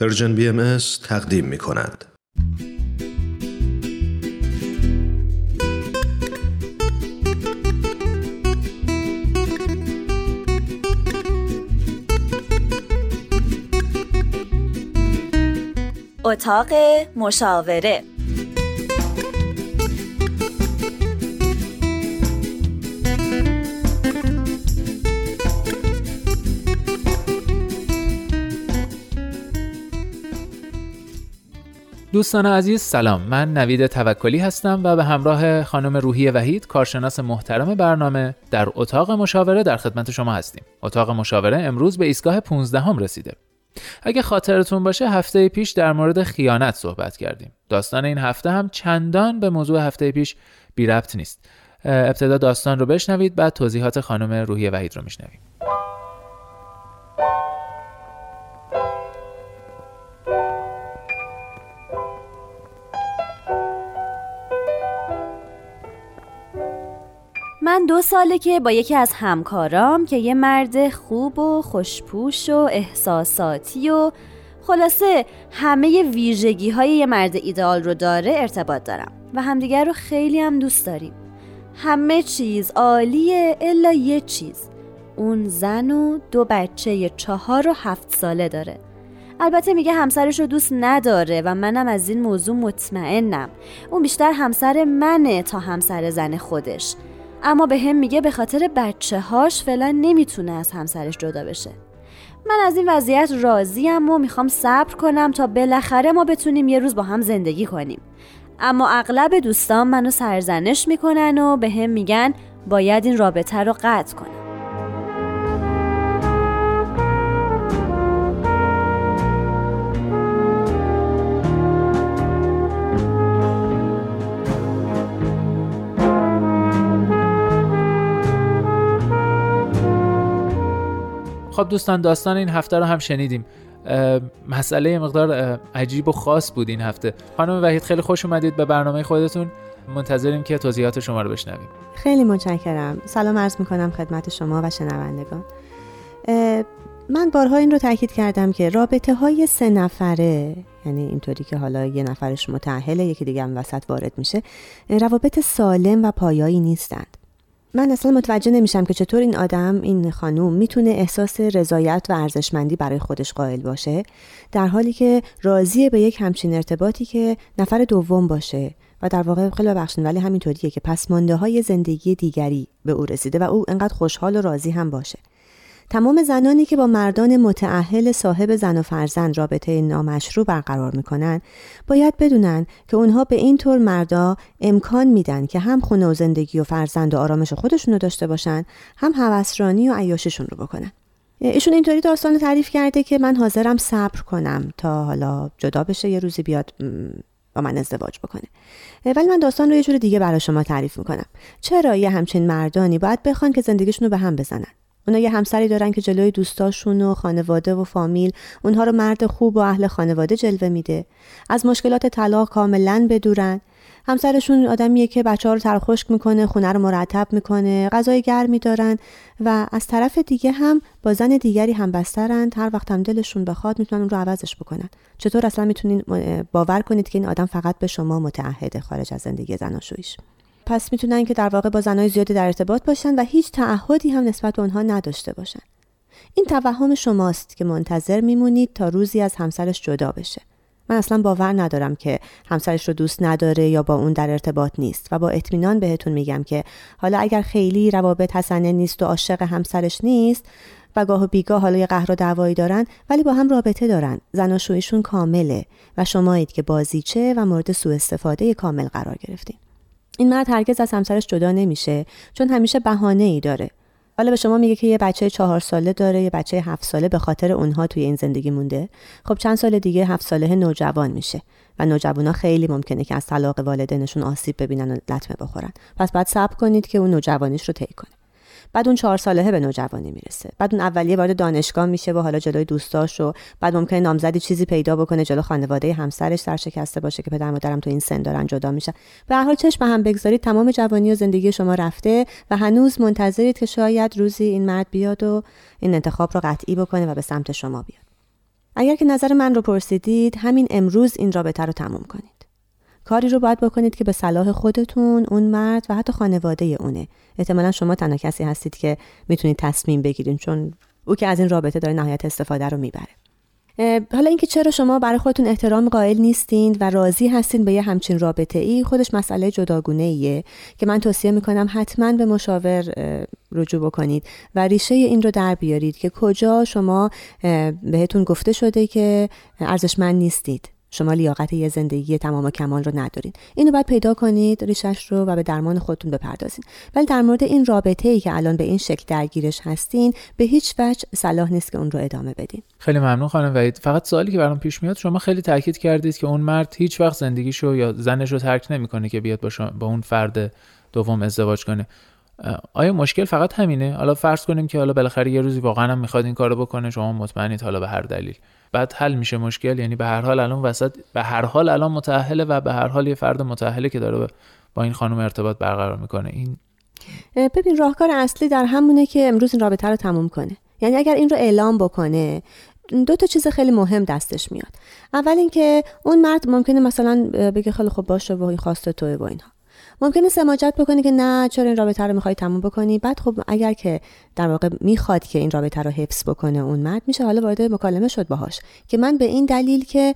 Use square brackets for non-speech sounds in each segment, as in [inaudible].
پرژن بی ام تقدیم می کند. اتاق مشاوره دوستان عزیز سلام. من نوید توکلی هستم و به همراه خانم روحی وحید کارشناس محترم برنامه در اتاق مشاوره در خدمت شما هستیم. اتاق مشاوره امروز به ایستگاه 15 هم رسیده. اگه خاطرتون باشه هفته پیش در مورد خیانت صحبت کردیم. داستان این هفته هم چندان به موضوع هفته پیش بی ربط نیست. ابتدا داستان رو بشنوید بعد توضیحات خانم روحی وحید رو میشنویم. من دو ساله که با یکی از همکارام که یه مرد خوب و خوشپوش و احساساتی و خلاصه همه ویژگی های یه مرد ایدئال رو داره ارتباط دارم و همدیگر رو خیلی هم دوست داریم. همه چیز عالیه الا یه چیز. اون زن و دو بچه چهار و هفت ساله داره. البته میگه همسرش رو دوست نداره و منم از این موضوع مطمئنم. اون بیشتر همسر منه تا همسر زن خودش. اما به هم میگه به خاطر بچه هاش فعلا نمی‌تونه از همسرش جدا بشه. من از این وضعیت راضیم و می‌خوام صبر کنم تا بالاخره ما بتونیم یه روز با هم زندگی کنیم. اما اغلب دوستان منو سرزنش می‌کنن و به هم میگن باید این رابطه رو قطع کنم خب دوستان داستان این هفته رو هم شنیدیم. مسئله مقدار عجیب و خاص بود این هفته. خانم وحید خیلی خوش اومدید به برنامه خودتون. منتظریم که توضیحات شما رو بشنویم. خیلی متشکرم. سلام عرض می‌کنم خدمت شما و شنوندگان. من بارها این رو تاکید کردم که رابطه های سه نفره یعنی اینطوری که حالا یه نفرش متعهله یکی دیگه هم وسط وارد میشه روابط سالم و پایایی نیستند. من اصلا متوجه نمیشم که چطور این آدم این خانوم می‌تونه احساس رضایت و ارزشمندی برای خودش قائل باشه در حالی که راضیه به یک همچین ارتباطی که نفر دوم باشه و در واقع خیلی ببخشید ولی همینطوریه که پسمانده های زندگی دیگری به او رسیده و او انقدر خوشحال و راضی هم باشه. تمام زنانی که با مردان متعهل صاحب زن و فرزند رابطه نامشروع برقرار می‌کنن باید بدونن که اونها به این طور مردا امکان میدن که هم خونه و زندگی و فرزند و آرامش خودشون رو داشته باشن هم هوسرانی و عیاششون رو بکنن. ایشون اینطوری داستان تعریف کرده که من حاضرم صبر کنم تا حالا جدا بشه یه روزی بیاد با من ازدواج بکنه. ولی من داستان رو یه جور دیگه برای شما تعریف می‌کنم. چرا یه همچین مردانی باید بخوان که زندگیشون رو به هم بزنن؟ اونا یه همسری دارن که جلوی دوستاشون و خانواده و فامیل اونها رو مرد خوب و اهل خانواده جلوه میده. از مشکلات طلاق کاملا بدورن. همسرشون آدمیه که بچه ها رو ترخشک می‌کنه خونه رو مرتب می‌کنه غذای گرمی دارن و از طرف دیگه هم با زن دیگری هم بسترند هر وقت هم دلشون بخواد می‌تونن اون رو عوضش بکنن. چطور اصلا می‌تونین باور کنید که این آدم فقط به شما متعهده خارج از زندگی زناشویش پس می‌تونن که در واقع با زنای زیادی در ارتباط باشن و هیچ تعهدی هم نسبت به اونها نداشته باشن. این توهم شماست که منتظر میمونید تا روزی از همسرش جدا بشه. من اصلا باور ندارم که همسرش رو دوست نداره یا با اون در ارتباط نیست و با اطمینان بهتون میگم که حالا اگر خیلی روابط حسنه نیست و عاشق همسرش نیست و گاه و بیگاه حالا یه قهر و دعوایی دارن ولی با هم رابطه دارن. زناشویشون کامله و شمایید که بازیچه و مورد سوء استفاده کامل قرار گرفتین. این مرد هرگز از همسرش جدا نمیشه چون همیشه بهانه ای داره. حالا به شما میگه که یه بچه چهار ساله داره یه بچه هفت ساله به خاطر اونها توی این زندگی مونده. خب چند سال دیگه هفت ساله نوجوان میشه و نوجوانا خیلی ممکنه که از طلاق والدینشون آسیب ببینن و لطمه بخورن. پس باید صبر کنید که اون نوجوانیش رو طی کنه. بعد اون چهار ساله به نوجوانی می‌رسه. بعد اون اولیه وارد دانشگاه میشه و حالا جلوی دوستاش و بعد ممکنه نامزدی چیزی پیدا بکنه جلو خانواده همسرش سرشکسته باشه که پدر مادرم تو این سن دارن جدا میشن. به هر حال چشم هم بگذارید تمام جوانی و زندگی شما رفته و هنوز منتظرید که شاید روزی این مرد بیاد و این انتخاب رو قطعی بکنه و به سمت شما بیاد. اگر که نظر من رو پرسیدید همین امروز این رابطه رو تموم کنید. کاری رو باید بکنید که به صلاح خودتون اون مرد و حتی خانواده اونه. احتمالا شما تنها کسی هستید که می‌تونید تصمیم بگیرید چون او که از این رابطه داره نهایت استفاده رو می‌بره. حالا اینکه چرا شما برای خودتون احترام قائل نیستین و راضی هستین به یه همچین رابطه ای خودش مسئله جداگونه ایه که من توصیه می‌کنم حتما به مشاور رجوع بکنید و ریشه این رو در بیارید که کجا شما بهتون گفته شده که ارزشمند نیستید. شما لیاقت یه زندگی تمام و کمال رو ندارین. اینو باید پیدا کنید ریشش رو و به درمان خودتون بپردازین. ولی در مورد این رابطه ای که الان به این شکل درگیرش هستین به هیچ وجه صلاح نیست که اون رو ادامه بدین. خیلی ممنون خانم وحید. فقط سوالی که برام پیش میاد شما خیلی تاکید کردید که اون مرد هیچ وقت زندگیشو یا زنش رو ترک نمی‌کنه که بیاد با, با اون فرد دوم ازدواج کنه. آیا مشکل فقط همینه؟ حالا فرض کنیم که حالا بالاخره یه روزی واقعا هم می‌خواد این کارو بکنه شما مطمئنید حالا به هر دلیل. بعد حل میشه مشکل. یعنی به هر حال الان وسط به هر حال الان متأهله و به هر حال یه فرد متأهله که داره با این خانم ارتباط برقرار می‌کنه. این ببین راهکار اصلی در همونه که امروز این رابطه رو تموم کنه. یعنی اگر این رو اعلام بکنه دو تا چیز خیلی مهم دستش میاد. اول اینکه اون مرد ممکنه مثلا بگه خیلی خوب باشه و این خواسته توه و اینها. ممکنه سماجت بکنی که نه چرا این رابطه رو می‌خوای تموم بکنی؟ بعد خب اگر که در واقع می‌خواد که این رابطه رو حفظ بکنه اون مرد میشه حالا وارد مکالمه شد باهاش. که من به این دلیل که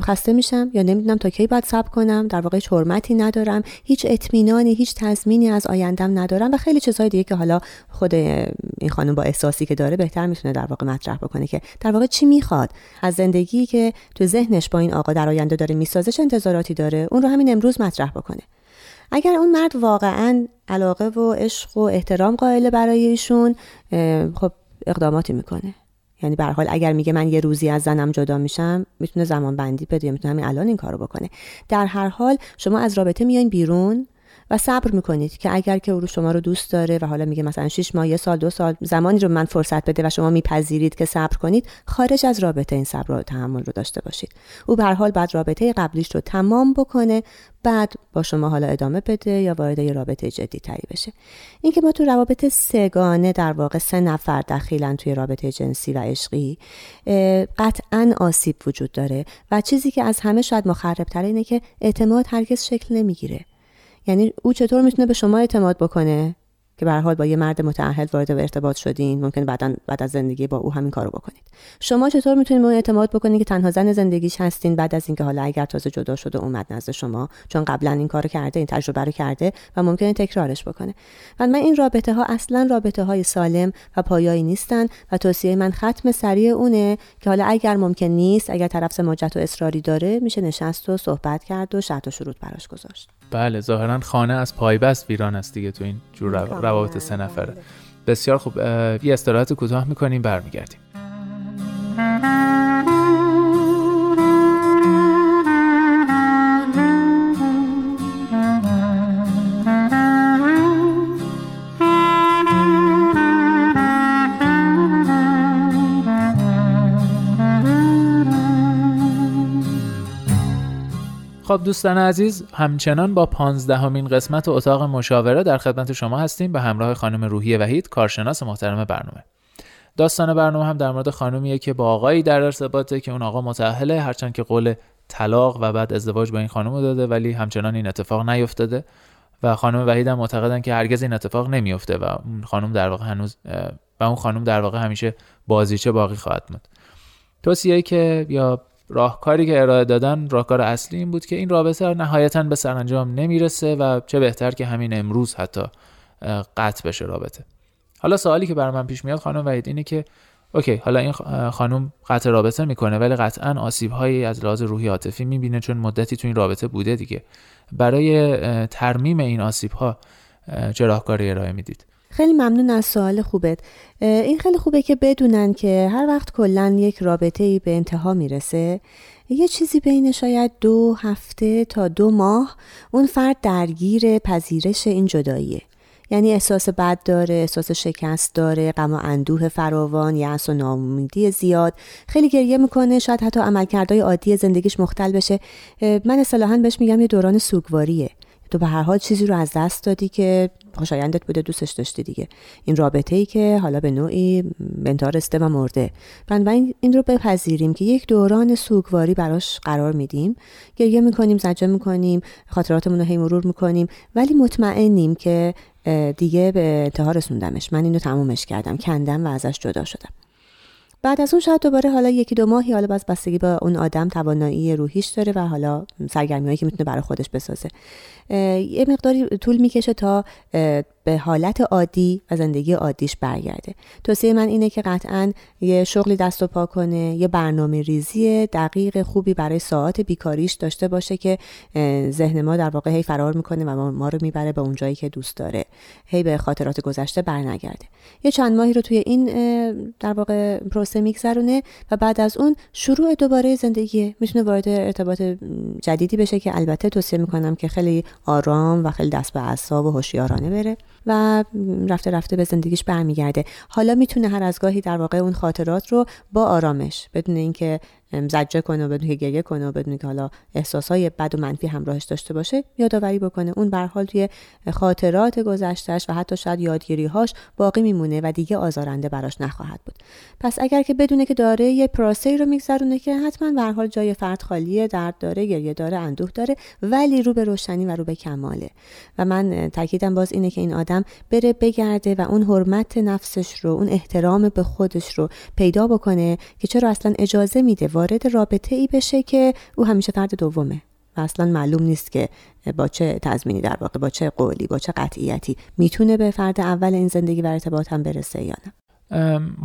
خسته میشم یا نمی‌دونم تا کی باید صبر کنم در واقع حرمتی ندارم هیچ اطمینانی هیچ تضمینی از آیندم ندارم و خیلی چیزهای دیگه که حالا خود این خانم با احساسی که داره بهتر می‌تونه در واقع مطرح بکنه که در واقع چی می‌خواد. از زندگی که تو ذهنش با این آقا در آینده داره می‌سازه انتظاراتی داره؟ اون رو همین امروز مطرح بکنه. اگر اون مرد واقعا علاقه و عشق و احترام قائل برای ایشون خب اقداماتی می‌کنه. یعنی به حال اگر میگه من یه روزی از زنم جدا میشم می‌تونه زمان بندی بده می‌تونه همین الان این کارو بکنه. در هر حال شما از رابطه میاین بیرون. و صبر می‌کنید که اگر که او شما رو دوست داره و حالا میگه مثلا 6 ماه یه سال دو سال زمانی رو من فرصت بده و شما میپذیرید که صبر کنید خارج از رابطه این صبر و تحمل رو داشته باشید. او به هر حال بعد رابطه قبلیش رو تمام بکنه بعد با شما حالا ادامه بده یا وارد یه رابطه جدی تری بشه. اینکه ما تو روابط سگانه در واقع سه نفر دخیلن توی رابطه جنسی و عشقی قطعا آسیب وجود داره و چیزی که از همه شاید مخربتره اینه که اعتماد هرگز شکل نمی‌گیره. یعنی او چطور می‌تونه به شما اعتماد بکنه که به حال با یه مرد متعهد وارد به ارتباط شدین؟ ممکن بعدا بعد از زندگی با او همین کارو بکنید. شما چطور می‌تونید به اعتماد بکنید که تنها زن زندگیش هستین بعد از اینکه حالا اگر تازه جدا شده اومد نزد شما چون قبلا این کارو کرده این تجربه رو کرده و ممکنه تکرارش بکنه. و من این رابطه ها اصلا رابطه های سالم و پایایی نیستن و توصیه من ختم سریع اونه که حالا اگر ممکن نیست اگر طرف سماجت و اصراری داره میشه نشست و صحبت کرد و شرط و شروط براش گذاشت. بله ظاهرا خانه از پایبست ویران است دیگه تو این جور روابط سه نفره. بسیار خوب یه استراحت کوتاه می‌کنیم برمیگردیم. دوستان عزیز همچنان با پانزدهمین قسمت اتاق مشاوره در خدمت شما هستیم به همراه خانم روحی وحید کارشناس محترم برنامه. داستان برنامه هم در مورد خانومیه که با آقایی در ارتباطه که اون آقا متأهله هرچند که قول طلاق و بعد ازدواج با این خانم داده ولی همچنان این اتفاق نیفتاده و خانم وحید هم معتقدن که هرگز این اتفاق نمیفته و اون خانم در واقع هنوز و اون خانم در واقع همیشه بازیچه باقی خواهد موند. توصیه که یا راهکاری که ارائه دادن راهکار اصلی این بود که این رابطه نهایتا به سرانجام نمی‌رسه و چه بهتر که همین امروز حتی قطع بشه رابطه. حالا سوالی که برای من پیش میاد خانم وحید اینه که اوکی حالا این خانم قطع رابطه می‌کنه ولی قطعا آسیب هایی از لحاظ روحی عاطفی می‌بینه چون مدتی تو این رابطه بوده دیگه. برای ترمیم این آسیب ها چه راهکاری ارائه می‌دید؟ خیلی ممنون از سوال خوبت. این خیلی خوبه که بدونن که هر وقت کلا یک رابطه ای به انتها می‌رسه یه چیزی بین شاید دو هفته تا دو ماه اون فرد درگیر پذیرش این جداییه. یعنی احساس بد داره احساس شکست داره غم و اندوه فراوان یأس و ناامیدی زیاد. خیلی گریه می‌کنه شاید حتی عملکردهای عادی زندگیش مختل بشه. من اصطلاحا بهش میگم یه دوران سوگواریه. تو به هر حال چیزی رو از دست دادی که خوشایندت بوده دوستش داشتی دیگه. این رابطه ای که حالا به نوعی به رسیده و مرده. بنابراین این رو بپذیریم که یک دوران سوگواری براش قرار میدیم. گریه می‌کنیم زجه می‌کنیم خاطراتمون رو هی مرور می‌کنیم. ولی مطمئنیم که دیگه به انتها رسوندمش. من اینو تمومش کردم. کندم و ازش جدا شدم. بعد از اون شاید دوباره حالا یکی دو ماهی حالا باز بستگی با اون آدم توانایی روحیش داره و حالا سرگرمی که می‌تونه برای خودش بسازه. یه مقداری طول می‌کشه تا به حالت عادی و زندگی عادیش برگرده. توصیه من اینه که قطعا یه شغلی دست و پا کنه یه برنامه ریزی دقیق خوبی برای ساعت بیکاریش داشته باشه که ذهن ما در واقع هی فرار می‌کنه و ما رو می‌بره به اونجایی که دوست داره. هی به خاطرات گذشته برنگرده. یه چند ماهی رو توی این در واقع پروسه میگذرونه و بعد از اون شروع دوباره زندگی. می‌تونه وارد ارتباط جدیدی بشه که البته توصیه می‌کنم که خیلی آرام و خیلی دست به اعصاب و هوشیارانه بره. و رفته رفته به زندگیش برمیگرده. حالا می‌تونه هر از گاهی در واقع اون خاطرات رو با آرامش بدون اینکه زجه کنه و بدون که گریه کنه و بدون که حالا احساسای بد و منفی همراهش داشته باشه یادآوری بکنه. اون به حال توی خاطرات گذشتهش و حتی شاید یادگیریهاش باقی میمونه و دیگه آزارنده براش نخواهد بود. پس اگر که بدونه که داره یه پروسه رو میگذرونه که حتما به حال جای فرد خالیه درد داره گریه داره اندوه داره ولی رو به روشنی و رو به کماله. و من تاکیدم باز اینه که این آدم بره بگرده و اون حرمت نفسش رو اون احترام به خودش رو پیدا بکنه که چرا اصلا اجازه میده وارد رابطه ای بشه که او همیشه فرد دومه و اصلا معلوم نیست که با چه تضمینی در واقع با چه قولی با چه قطعیتی می‌تونه به فرد اول این زندگی و ارتباط هم برسه یا نه.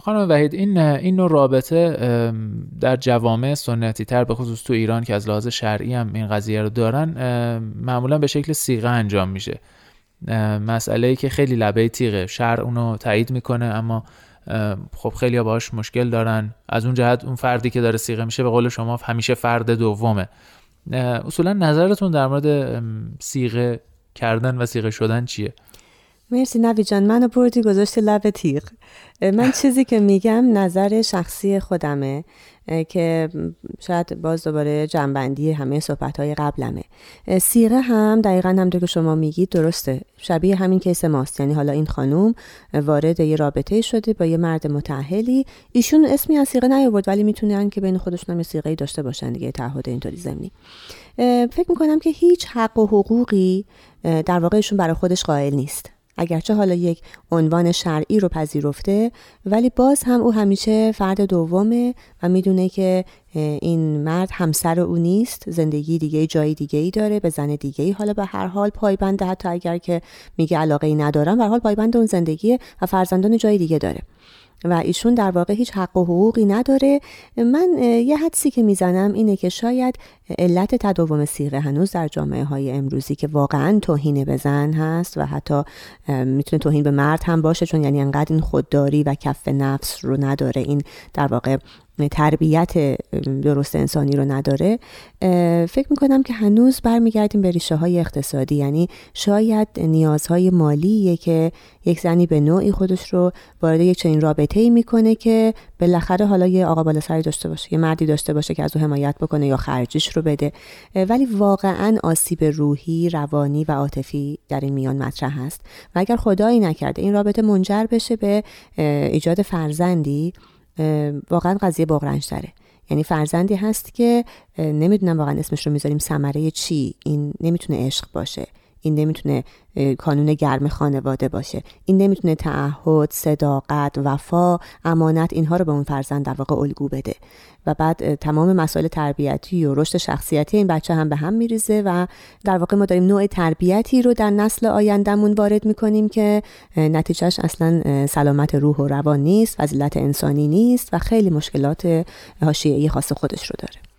خانم وحید این این نوع رابطه در جوامع سنتی تر به خصوص تو ایران که از لحاظ شرعی هم این قضیه رو دارن معمولا به شکل سیغه انجام میشه. مسئله ای که خیلی لبه تیغه شرع اونو تایید می‌کنه اما خب خیلی باهاش مشکل دارن. از اون جهت اون فردی که داره سیغه میشه به قول شما همیشه فرد دومه. اصولا نظرتون در مورد سیغه کردن و سیغه شدن چیه؟ مرسی نوی جان منو بردی گذاشتی لب تیغ. من چیزی که میگم نظر شخصی خودمه. که شاید باز دوباره جنبندی همه صحبت های قبلمه سیغه هم دقیقا هم که شما میگید درسته. شبیه همین کیس ماست. یعنی حالا این خانوم وارد یه رابطه شده با یه مرد متعهلی ایشون اسمی از سیغه نیاورد ولی می‌تونن که بین خودشون هم سیغه داشته باشن دیگه تعهد اینطوری زمینی. فکر می‌کنم که هیچ حق و حقوقی در واقعشون برای خودش قائل نیست. اگرچه حالا یک عنوان شرعی رو پذیرفته ولی باز هم او همیشه فرد دومه و می‌دونه که این مرد همسر او نیست زندگی دیگه جای دیگه ای داره به زن دیگه ای حالا به هر حال پایبنده حتی اگر که میگه علاقه ای ندارم به حال پایبند اون زندگی و فرزندان جای دیگه داره. و ایشون در واقع هیچ حق و حقوقی نداره. من یه حدسی که می‌زنم اینه که شاید علت تداوم سیغه هنوز در جامعه های امروزی که واقعا توهین به زن هست و حتی می‌تونه توهین به مرد هم باشه چون یعنی انقدر این خودداری و کف نفس رو نداره. این در واقع تربیت درست انسانی رو نداره فکر می‌کنم که هنوز برمیگردیم به ریشه های اقتصادی. یعنی شاید نیازهای مالیه که یک زنی به نوعی خودش رو وارد یک چنین رابطه ای می‌کنه که بالاخره حالا یه آقا بالا سری داشته باشه یه مردی داشته باشه که از او حمایت بکنه یا خرجش رو بده. ولی واقعا آسیب روحی روانی و عاطفی در این میان مطرح هست. و اگر خدایی نکرده این رابطه منجر بشه به ایجاد فرزندی واقعا قضیه بغرنج داره یعنی فرزندی هست که نمی‌دونم واقعا اسمش رو می‌ذاریم ثمره چی این نمی‌تونه عشق باشه. این نمی‌تونه کانون گرم خانواده باشه. این نمی‌تونه تعهد صداقت وفا امانت اینها رو به اون فرزند در واقع الگو بده. و بعد تمام مسائل تربیتی و رشد شخصیتی این بچه هم به هم میریزه و در واقع ما داریم نوع تربیتی رو در نسل آیندهمون وارد می‌کنیم که نتیجهش اصلا سلامت روح و روان نیست فضیلت انسانی نیست و خیلی مشکلات حاشیه‌ای خاص خودش رو داره.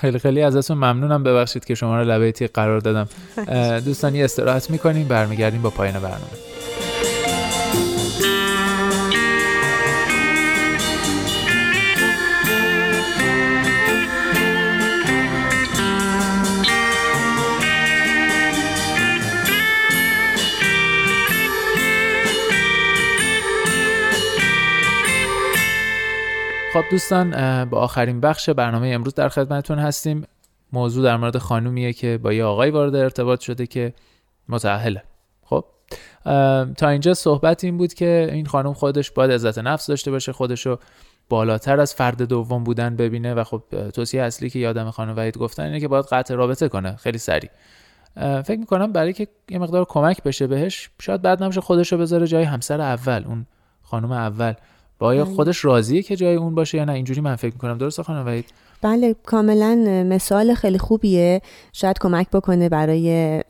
خیلی خیلی ازتون ممنونم. ببخشید که شما رو لبه قرار دادم. [laughs] دوستان یه استراحت می‌کنیم برمیگردیم با پایان برنامه. خب دوستان با آخرین بخش برنامه امروز در خدمتتون هستیم. موضوع در مورد خانومیه که با یه آقای وارد ارتباط شده که متأهله. خب تا اینجا صحبت این بود که این خانم خودش باید عزت نفس داشته باشه خودشو بالاتر از فرد دوم بودن ببینه و خب توصیه اصلی که یادم خانم وحید گفتن اینه که باید قطع رابطه کنه خیلی سریع. فکر می‌کنم برای که یه مقدار کمک بشه بهش شاید بعد نمیشه خودش رو بذاره جای همسر اول اون خانم اول. با آیا بله. خودش راضیه که جای اون باشه یا نه؟ اینجوری من فکر می‌کنم. درسته خانم وحید؟ بله کاملا مثال خیلی خوبیه. شاید کمک بکنه برای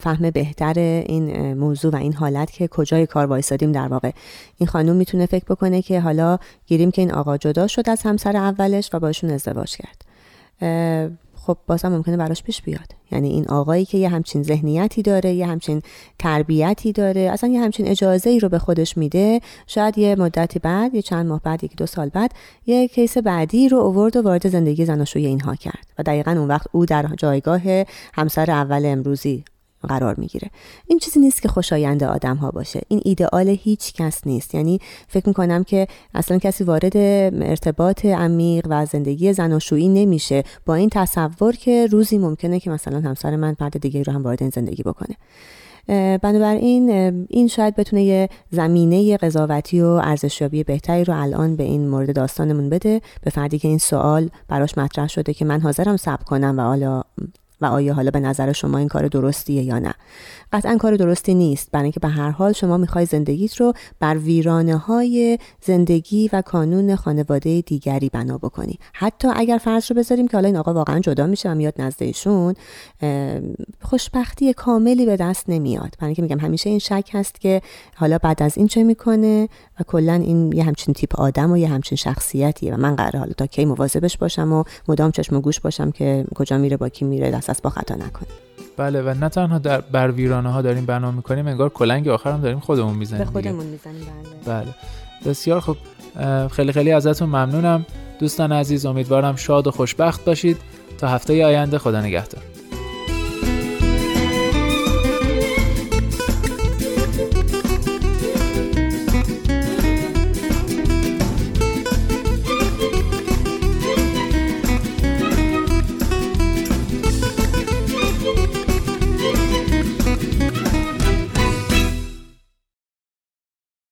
فهم بهتر این موضوع و این حالت که کجای کار وایسادیم در واقع. این خانم می‌تونه فکر بکنه که حالا گیریم که این آقا جدا شد از همسر اولش و باشون ازدواج کرد. خب بازم ممکنه براش پیش بیاد. یعنی این آقایی که یه همچین ذهنیتی داره یه همچین تربیتی داره اصلا یه همچین اجازه ای رو به خودش میده شاید یه مدتی بعد یه چند ماه بعد یکی دو سال بعد یه کیس بعدی رو اوورد و وارد زندگی زناشویی اینها کرد. و دقیقا اون وقت او در جایگاه همسر اول امروزی قرار می‌گیره. این چیزی نیست که خوشایند آدم ها باشه. این ایدئال هیچ کس نیست. یعنی فکر می‌کنم که اصلا کسی وارد ارتباط عمیق و زندگی زناشویی نمیشه. با این تصور که روزی ممکنه که مثلا همسر من فرد دیگه رو هم وارد این زندگی بکنه. بنابراین این شاید بتونه یه زمینه قضاوتی و ارزشیابی بهتری رو الان به این مورد داستانمون بده. به فردی که این سوال براش مطرح شده که من حاضرم صبر کنم و حالا و آیا حالا به نظر شما این کار درستیه یا نه؟ قطعا کار درستی نیست. برای اینکه به هر حال شما می‌خوای زندگیت رو بر ویرانه های زندگی و کانون خانواده دیگری بنا بکنی. حتی اگر فرض رو بذاریم که حالا این آقا واقعا جدا میشه و میاد نزد ایشون خوشبختی کاملی به دست نمیاد. برای اینکه میگم همیشه این شک هست که حالا بعد از این چه می‌کنه و کلا این یه همچین تیپ آدم و یه همچین شخصیتیه و من قراره حالا تا کی مواظبش باشم و مدام چشم و گوش باشم که کجا میره با کی میره دست از با خطا نکنه بله و نه تنها در بر ویرانه ها داریم بنا می‌کنیم انگار کلنگ آخر هم داریم خودمون می‌زنیم به خودمون می‌زنیم بله. بله. بسیار خوب. خیلی خیلی ازتون ممنونم. دوستان عزیز امیدوارم شاد و خوشبخت باشید. تا هفته آینده خدا نگهدار.